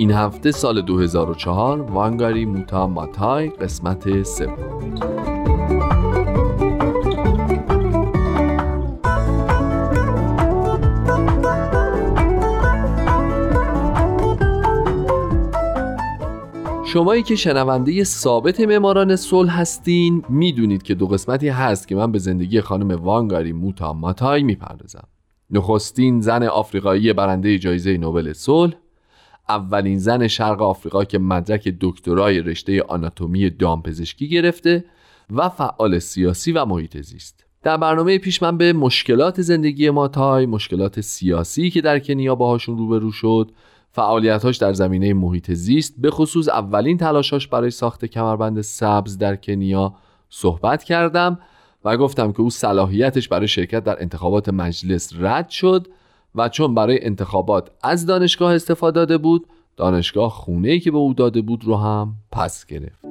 این هفته سال 2004 وانگاری موتا ماتای قسمت سوم. شمایی که شنونده ثابت معماران صلح هستین می‌دونید که دو قسمتی هست که من به زندگی خانم وانگاری موتا ماتای می‌پردازم. نخستین زن آفریقایی برنده جایزه نوبل صلح اولین زن شرق آفریقا که مدرک دکترای رشته آناتومی دامپزشکی گرفته و فعال سیاسی و محیط زیست. در برنامه پیش من به مشکلات زندگی ماتای مشکلات سیاسی که در کنیا باهاشون روبرو شد فعالیتاش در زمینه محیط زیست به خصوص اولین تلاشاش برای ساخت کمربند سبز در کنیا صحبت کردم و گفتم که او صلاحیتش برای شرکت در انتخابات مجلس رد شد و چون برای انتخابات از دانشگاه استفاده داده بود دانشگاه خونه که به او داده بود رو هم پس گرفت.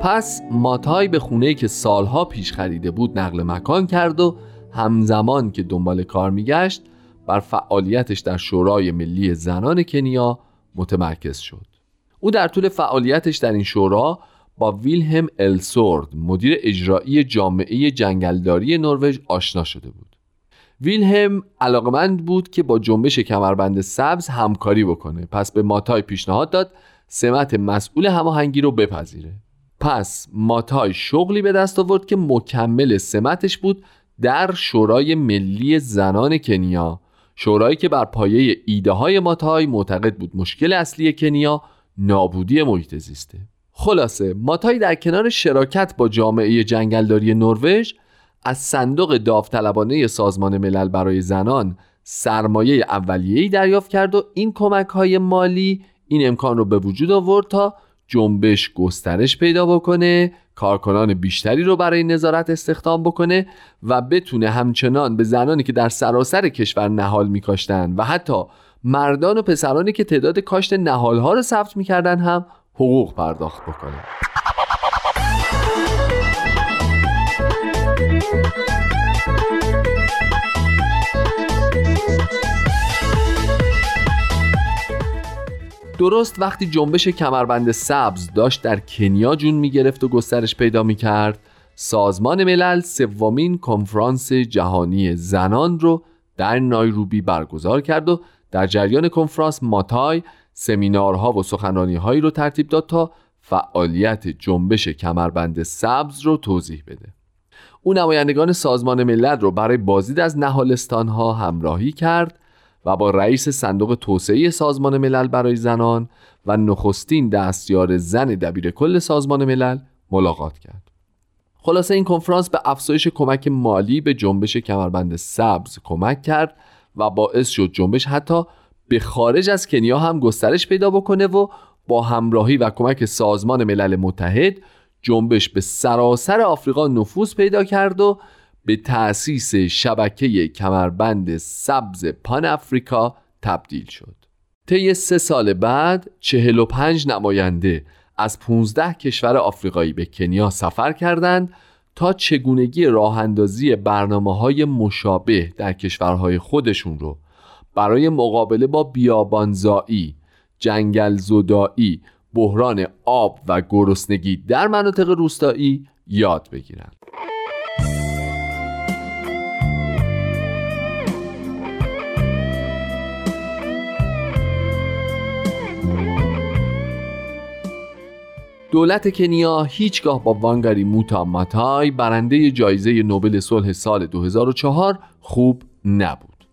پس ماتای به خونه که سالها پیش خریده بود نقل مکان کرد و همزمان که دنبال کار میگشت بر فعالیتش در شورای ملی زنان کنیا متمرکز شد. او در طول فعالیتش در این شورا با ویلهم السورد مدیر اجرایی جامعه جنگلداری نروژ آشنا شده بود. ویلهم علاقمند بود که با جنبش کمربند سبز همکاری بکنه. پس به ماتای پیشنهاد داد سمت مسئول هماهنگی رو بپذیره. پس ماتای شغلی به دست آورد که مکمل سمتش بود در شورای ملی زنان کنیا. شورایی که بر پایه ایده های ماتای معتقد بود مشکل اصلی کنیا نابودی محیط زیسته خلاصه ماتای در کنار شراکت با جامعه جنگلداری نروژ از صندوق داوطلبانه سازمان ملل برای زنان سرمایه اولیه‌ای دریافت کرد و این کمک های مالی این امکان رو به وجود آورد تا جنبش گسترش پیدا بکنه کارکنان بیشتری رو برای نظارت استخدام بکنه و بتونه همچنان به زنانی که در سراسر کشور نهال میکاشتن و حتی مردان و پسرانی که تعداد کاشت نهالها رو ثبت می‌کردن هم حقوق پرداخت بکنه. درست وقتی جنبش کمربند سبز داشت در کنیا جون می‌گرفت و گسترش پیدا می‌کرد سازمان ملل سومین کنفرانس جهانی زنان رو در نایروبی برگزار کرد و در جریان کنفرانس ماتای سمینارها و سخنرانیهایی رو ترتیب داد تا فعالیت جنبش کمربند سبز رو توضیح بده. او نمایندگان سازمان ملل رو برای بازدید از نهالستانها همراهی کرد و با رئیس صندوق توسعه سازمان ملل برای زنان و نخستین دستیار زن دبیر کل سازمان ملل ملاقات کرد. خلاصه این کنفرانس به افزایش کمک مالی به جنبش کمربند سبز کمک کرد و باعث شد جنبش حتی به خارج از کنیا هم گسترش پیدا بکنه و با همراهی و کمک سازمان ملل متحد جنبش به سراسر آفریقا نفوذ پیدا کرد و به تأسیس شبکه کمربند سبز پان افریقا تبدیل شد طی سه سال بعد 45 نماینده از 15 کشور آفریقایی به کنیا سفر کردند تا چگونگی راه اندازی برنامه های مشابه در کشورهای خودشون رو برای مقابله با بیابانزایی، جنگل زدایی، بحران آب و گرسنگی در مناطق روستایی یاد بگیرن. دولت کنیا هیچگاه با وانگاری موتا ماتای برنده جایزه نوبل صلح سال 2004 خوب نبود.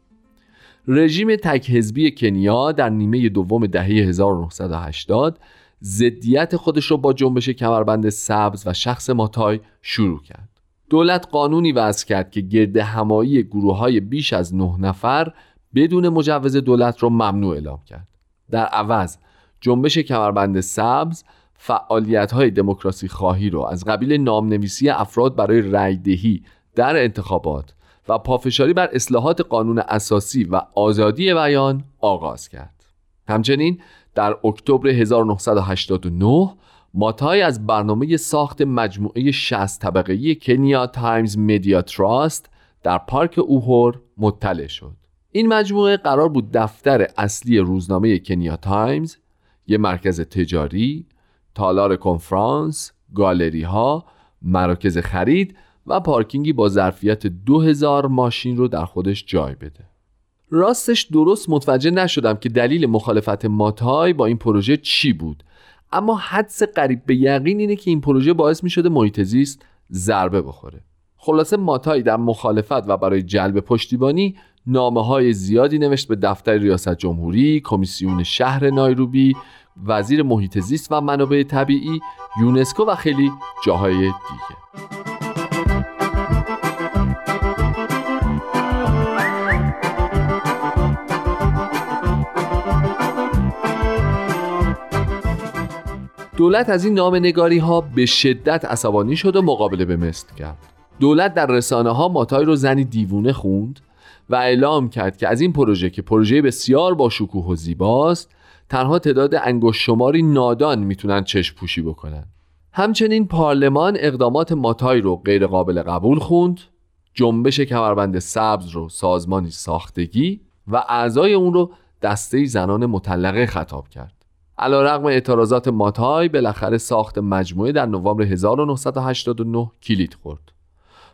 رژیم تک حزبی کنیا در نیمه دوم دهه 1980 ضدیت خودش را با جنبش کمربند سبز و شخص ماتای شروع کرد. دولت قانونی وضع کرد که گرد همایی گروه های بیش از نه نفر بدون مجوز دولت را ممنوع اعلام کرد. در عوض جنبش کمربند سبز فعالیت های دموکراسی خواهی رو از قبیل نامنویسی افراد برای رأیدهی در انتخابات و پافشاری بر اصلاحات قانون اساسی و آزادی بیان آغاز کرد. همچنین در اکتبر 1989 ماتای از برنامه ساخت مجموعه 60 طبقه‌ای Kenya Times Media Trust در پارک اوهورو مطلع شد. این مجموعه قرار بود دفتر اصلی روزنامه کنیا تایمز، یک مرکز تجاری، تالار کنفرانس، گالری ها، مراکز خرید و پارکینگی با ظرفیت 2000 ماشین رو در خودش جای بده. راستش درست متوجه نشدم که دلیل مخالفت ماتای با این پروژه چی بود اما حدس قریب به یقین اینه که این پروژه باعث می شده محیط زیست ضربه بخوره خلاصه ماتای در مخالفت و برای جلب پشتیبانی نامه های زیادی نوشت به دفتر ریاست جمهوری، کمیسیون شهر نایروبی، وزیر محیط زیست و منابع طبیعی، یونسکو و خیلی جاهای دیگه. دولت از این نام نگاری ها به شدت عصبانی شد و مقابله به مثل کرد دولت در رسانه ها ماتای رو زنی دیوونه خوند و اعلام کرد که از این پروژه که پروژه بسیار با شکوه و زیباست تنها تعداد انگشت شماری نادان می‌تونن چشم پوشی بکنن. همچنین پارلمان اقدامات ماتای رو غیرقابل قبول خوند جنبش کمربند سبز رو سازمانی ساختگی و اعضای اون رو دسته زنان مطلقه خطاب کرد. علا رقم اعتراضات ماتای بالاخره ساخت مجموعه در نوامبر 1989 کلید خورد.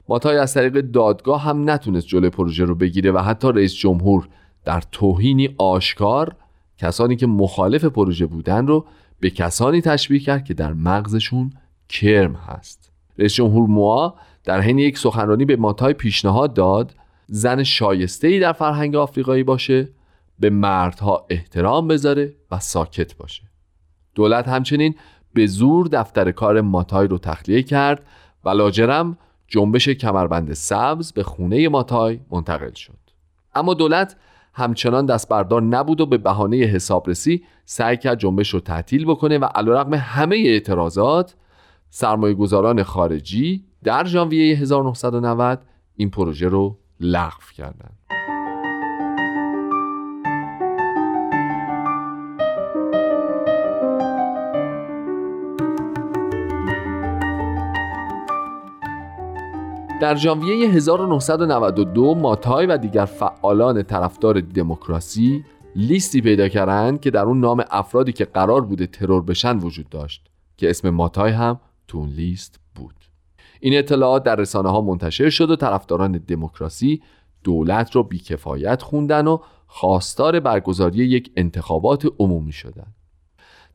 ماتای از طریق دادگاه هم نتونست جلوی پروژه رو بگیره و حتی رئیس جمهور در توهینی آشکار کسانی که مخالف پروژه بودن رو به کسانی تشبیه کرد که در مغزشون کرم هست. رئیس جمهور موا در حین یک سخنرانی به ماتای پیشنهاد داد زن شایسته ای در فرهنگ آفریقایی باشه به مردها احترام بذاره و ساکت باشه. دولت همچنین به زور دفتر کار ماتای رو تخلیه کرد و لاجرم جنبش کمربند سبز به خونه ماتای منتقل شد اما دولت همچنان دست بردار نبود و به بهانه حسابرسی سعی کرد جنبش رو تعطیل بکنه و علیرغم همه اعتراضات سرمایه گذاران خارجی در ژانویه 1990 این پروژه رو لغو کردند. در ژانویه 1992 ماتای و دیگر فعالان طرفدار دموکراسی لیستی پیدا کردند که در اون نام افرادی که قرار بوده ترور بشن وجود داشت که اسم ماتای هم تو اون لیست بود. این اطلاعات در رسانه ها منتشر شد و طرفداران دموکراسی دولت را بیکفایت خوندن و خواستار برگزاری یک انتخابات عمومی شدند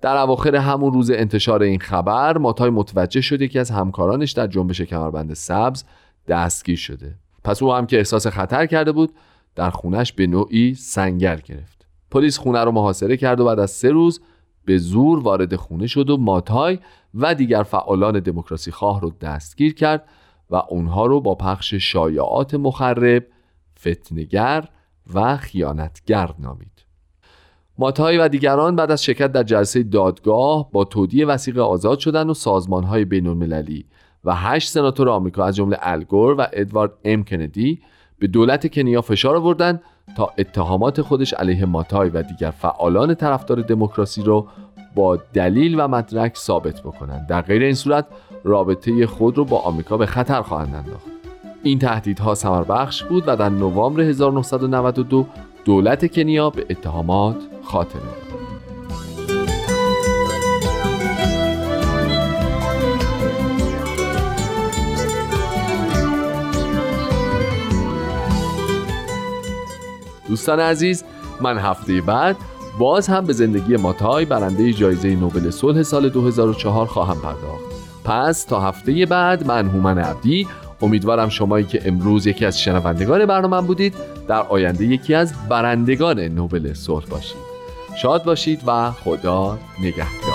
در اواخر همون روز انتشار این خبر ماتای متوجه شد که از همکارانش در جنبش کمربند سبز دستگیر شده پس او هم که احساس خطر کرده بود در خونش به نوعی سنگر گرفت پلیس خونه رو محاصره کرد و بعد از سه روز به زور وارد خونه شد و ماتای و دیگر فعالان دموکراسی خواه رو دستگیر کرد و اونها رو با پخش شایعات مخرب، فتنگر و خیانتگر نامید. ماتای و دیگران بعد از شرکت در جلسه دادگاه با تودی وسیقه آزاد شدند و سازمانهای بین المللی و هشت سناتور آمریکا از جمله الگور و ادوارد ام کندی به دولت کنیا فشار آوردند تا اتهامات خودش علیه ماتای و دیگر فعالان طرفدار دموکراسی رو با دلیل و مدرک ثابت بکنند در غیر این صورت رابطه خود رو با آمریکا به خطر خواهند انداخت. این تهدیدها ثمر بخش بود و در نوامبر 1992 دولت کنیا به اتهامات خاتمه دوستان عزیز من هفته بعد باز هم به زندگی ماتای برنده جایزه نوبل صلح سال 2004 خواهم پرداخت. پس تا هفته بعد من هومن عبدی امیدوارم شمایی که امروز یکی از شنوندگان برنامه بودید در آینده یکی از برندگان نوبل صلح باشید. شاد باشید و خدا نگهدار.